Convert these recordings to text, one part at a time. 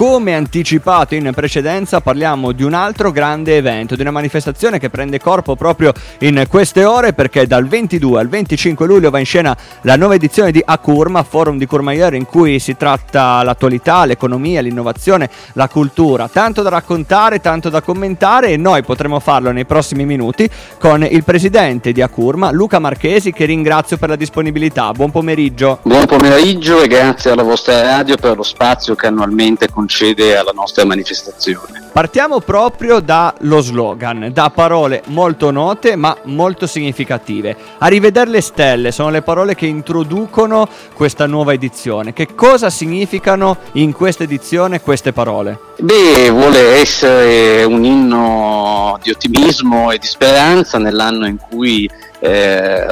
Come anticipato in precedenza parliamo di un altro grande evento, di una manifestazione che prende corpo proprio in queste ore perché dal 22 al 25 luglio va in scena la nuova edizione di Acurma, forum di Courmayeur in cui si tratta l'attualità, l'economia, l'innovazione, la cultura. Tanto da raccontare, tanto da commentare e noi potremo farlo nei prossimi minuti con il presidente di Acurma, Luca Marchesi, che ringrazio per la disponibilità. Buon pomeriggio. Buon pomeriggio e grazie alla vostra radio per lo spazio che annualmente concede concede alla nostra manifestazione. Partiamo proprio dallo slogan, da parole molto note ma molto significative. A rivedere le stelle sono le parole che introducono questa nuova edizione. Che cosa significano in questa edizione queste parole? Beh, vuole essere un inno di ottimismo e di speranza nell'anno in cui eh,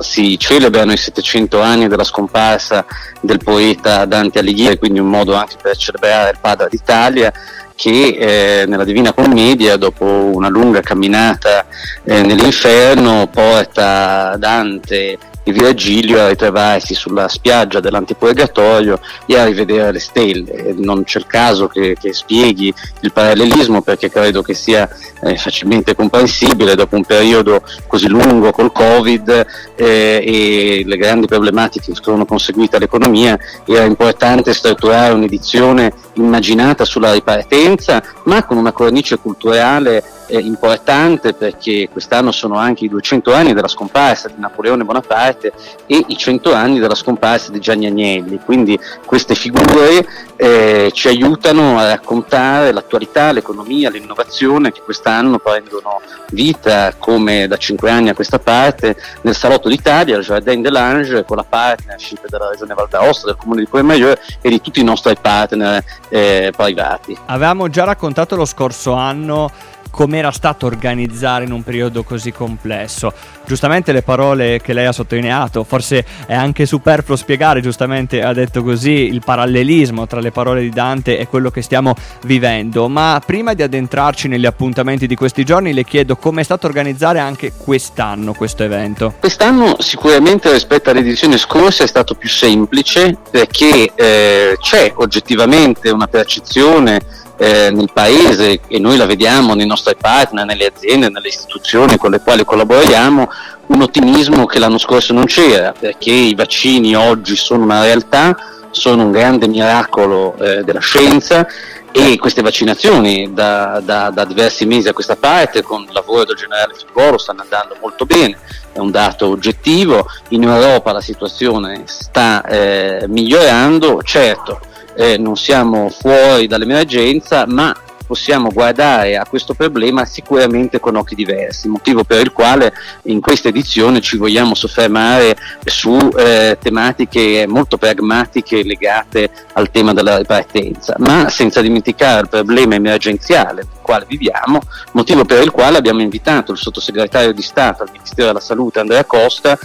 si celebrano i 700 anni della scomparsa del poeta Dante Alighieri, quindi un modo anche per celebrare il padre d'Italia che eh, nella Divina Commedia, dopo una lunga camminata eh, nell'inferno, porta Dante e Virgilio a ritrovarsi sulla spiaggia dell'antipurgatorio e a rivedere le stelle. Non c'è il caso che, che spieghi il parallelismo perché credo che sia eh, facilmente comprensibile dopo un periodo così lungo col Covid eh, e le grandi problematiche che sono conseguite all'economia, era importante strutturare un'edizione immaginata sulla ripartenza ma con una cornice culturale eh, importante perché quest'anno sono anche i 200 anni della scomparsa di Napoleone Bonaparte e i 100 anni della scomparsa di Gianni Agnelli, quindi queste figure eh, ci aiutano a raccontare l'attualità, l'economia, l'innovazione che quest'anno prendono vita come da 5 anni a questa parte nel Salotto d'Italia, il Jardin de l'Ange, con la partnership della Regione Val d'Aosta, del Comune di Coimaggiore e di tutti i nostri partner eh, privati. Avevamo già raccontato lo scorso anno come era stato organizzare in un periodo così complesso. Giustamente le parole che lei ha sottolineato, forse è anche superfluo spiegare, giustamente ha detto così, il parallelismo tra le parole di Dante e quello che stiamo vivendo, ma prima di addentrarci negli appuntamenti di questi giorni le chiedo come è stato organizzare anche quest'anno questo evento. Quest'anno sicuramente rispetto all'edizione scorsa è stato più semplice perché eh, c'è oggettivamente una percezione eh, nel paese e noi la vediamo nei nostri partner, nelle aziende, nelle istituzioni con le quali collaboriamo, un ottimismo che l'anno scorso non c'era, perché i vaccini oggi sono una realtà, sono un grande miracolo eh, della scienza e queste vaccinazioni da, da, da, diversi mesi a questa parte con il lavoro del generale Figoro stanno andando molto bene, è un dato oggettivo, in Europa la situazione sta eh, migliorando, certo eh, non siamo fuori dall'emergenza, ma possiamo guardare a questo problema sicuramente con occhi diversi, motivo per il quale in questa edizione ci vogliamo soffermare su eh, tematiche molto pragmatiche legate al tema della ripartenza, ma senza dimenticare il problema emergenziale quale viviamo, motivo per il quale abbiamo invitato il sottosegretario di Stato al Ministero della Salute Andrea Costa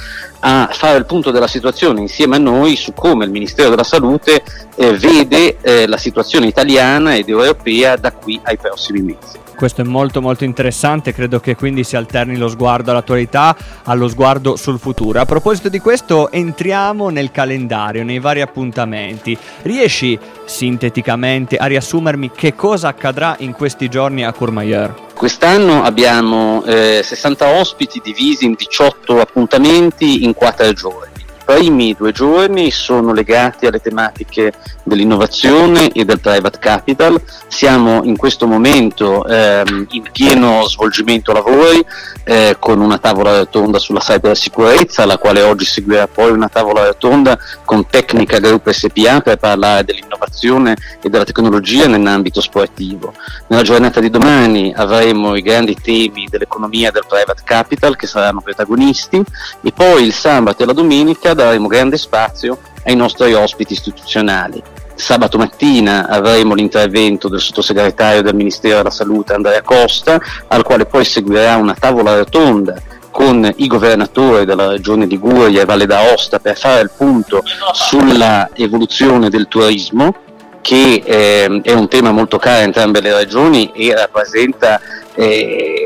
a fare il punto della situazione insieme a noi su come il Ministero della Salute eh, vede eh, la situazione italiana ed europea da qui ai prossimi mesi. Questo è molto molto interessante, credo che quindi si alterni lo sguardo all'attualità allo sguardo sul futuro. A proposito di questo, entriamo nel calendario, nei vari appuntamenti. Riesci sinteticamente a riassumermi che cosa accadrà in questi giorni a Courmayeur? Quest'anno abbiamo eh, 60 ospiti divisi in 18 appuntamenti in 4 giorni primi due giorni sono legati alle tematiche dell'innovazione e del private capital. Siamo in questo momento ehm, in pieno svolgimento lavori eh, con una tavola rotonda sulla cybersicurezza, la quale oggi seguirà poi una tavola rotonda con Tecnica Group SPA per parlare dell'innovazione e della tecnologia nell'ambito sportivo. Nella giornata di domani avremo i grandi temi dell'economia e del private capital che saranno protagonisti e poi il sabato e la domenica daremo grande spazio ai nostri ospiti istituzionali. Sabato mattina avremo l'intervento del sottosegretario del Ministero della Salute Andrea Costa, al quale poi seguirà una tavola rotonda con i governatori della regione Liguria e Valle d'Aosta per fare il punto sulla evoluzione del turismo, che eh, è un tema molto caro a entrambe le regioni e rappresenta eh,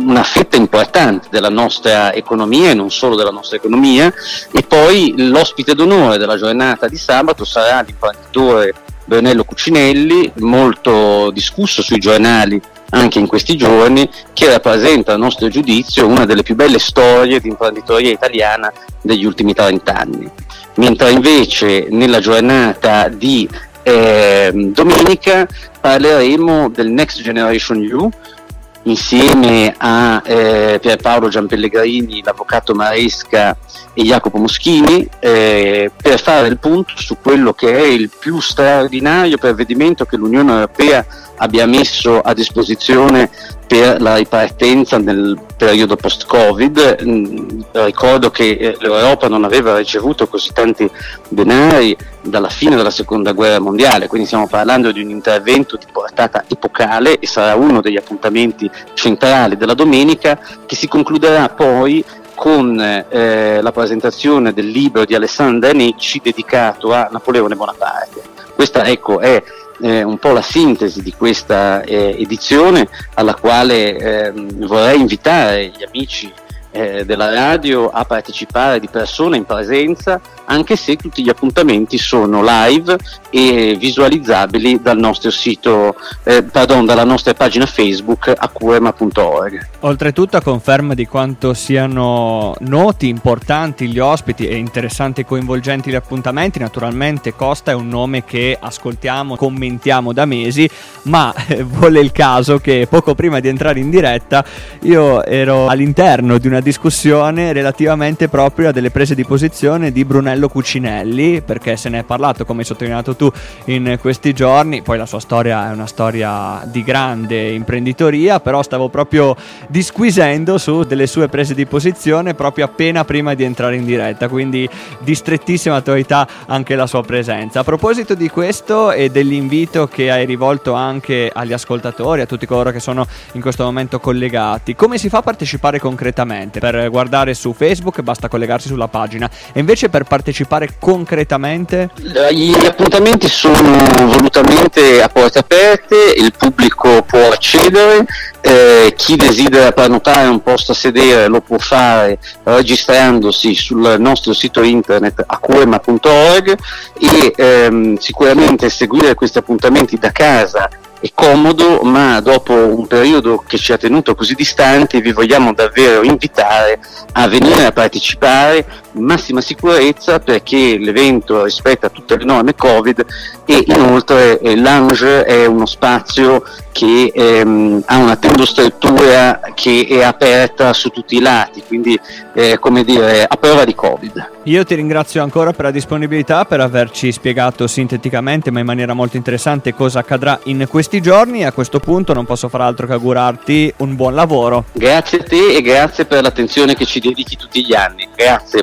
una fetta importante della nostra economia e non solo della nostra economia e poi l'ospite d'onore della giornata di sabato sarà l'imprenditore Brunello Cucinelli, molto discusso sui giornali anche in questi giorni, che rappresenta a nostro giudizio una delle più belle storie di imprenditoria italiana degli ultimi 30 anni. Mentre invece nella giornata di eh, domenica parleremo del Next Generation You, insieme a eh, Pierpaolo Giampellegrini, l'avvocato Maresca e Jacopo Moschini eh, per fare il punto su quello che è il più straordinario provvedimento che l'Unione Europea abbia messo a disposizione per la ripartenza nel periodo post-Covid. Mm, ricordo che eh, l'Europa non aveva ricevuto così tanti denari dalla fine della seconda guerra mondiale, quindi stiamo parlando di un intervento di portata epocale e sarà uno degli appuntamenti centrali della domenica che si concluderà poi con eh, la presentazione del libro di Alessandra Necci dedicato a Napoleone Bonaparte. Questa ecco, è eh, un po' la sintesi di questa eh, edizione alla quale eh, vorrei invitare gli amici eh, della radio a partecipare di persona in presenza, anche se tutti gli appuntamenti sono live e visualizzabili dal nostro sito, eh, pardon, dalla nostra pagina Facebook acurema.org. Oltretutto a conferma di quanto siano noti, importanti gli ospiti e interessanti e coinvolgenti gli appuntamenti, naturalmente Costa è un nome che ascoltiamo, commentiamo da mesi, ma eh, vuole il caso che poco prima di entrare in diretta io ero all'interno di una discussione relativamente proprio a delle prese di posizione di Brunello Cucinelli, perché se ne è parlato, come hai sottolineato tu, in questi giorni. Poi la sua storia è una storia di grande imprenditoria, però stavo proprio disquisendo su delle sue prese di posizione proprio appena prima di entrare in diretta, quindi di strettissima attualità anche la sua presenza. A proposito di questo e dell'invito che hai rivolto anche agli ascoltatori, a tutti coloro che sono in questo momento collegati, come si fa a partecipare concretamente? Ovviamente. Per guardare su Facebook basta collegarsi sulla pagina. E invece per partecipare concretamente? Gli appuntamenti sono volutamente a porte aperte, il pubblico può accedere. Eh, chi desidera prenotare un posto a sedere lo può fare registrandosi sul nostro sito internet acuema.org e ehm, sicuramente seguire questi appuntamenti da casa è comodo, ma dopo un periodo che ci ha tenuto così distanti vi vogliamo davvero invitare a venire a partecipare in massima sicurezza perché l'evento rispetta tutte le norme Covid e inoltre eh, l'Ange è uno spazio che ehm, ha una tendostruttura che è aperta su tutti i lati, quindi eh, come dire a prova di Covid. Io ti ringrazio ancora per la disponibilità, per averci spiegato sinteticamente ma in maniera molto interessante cosa accadrà in questi giorni e a questo punto non posso far altro che augurarti un buon lavoro. Grazie a te e grazie per l'attenzione che ci dedichi tutti gli anni. Grazie,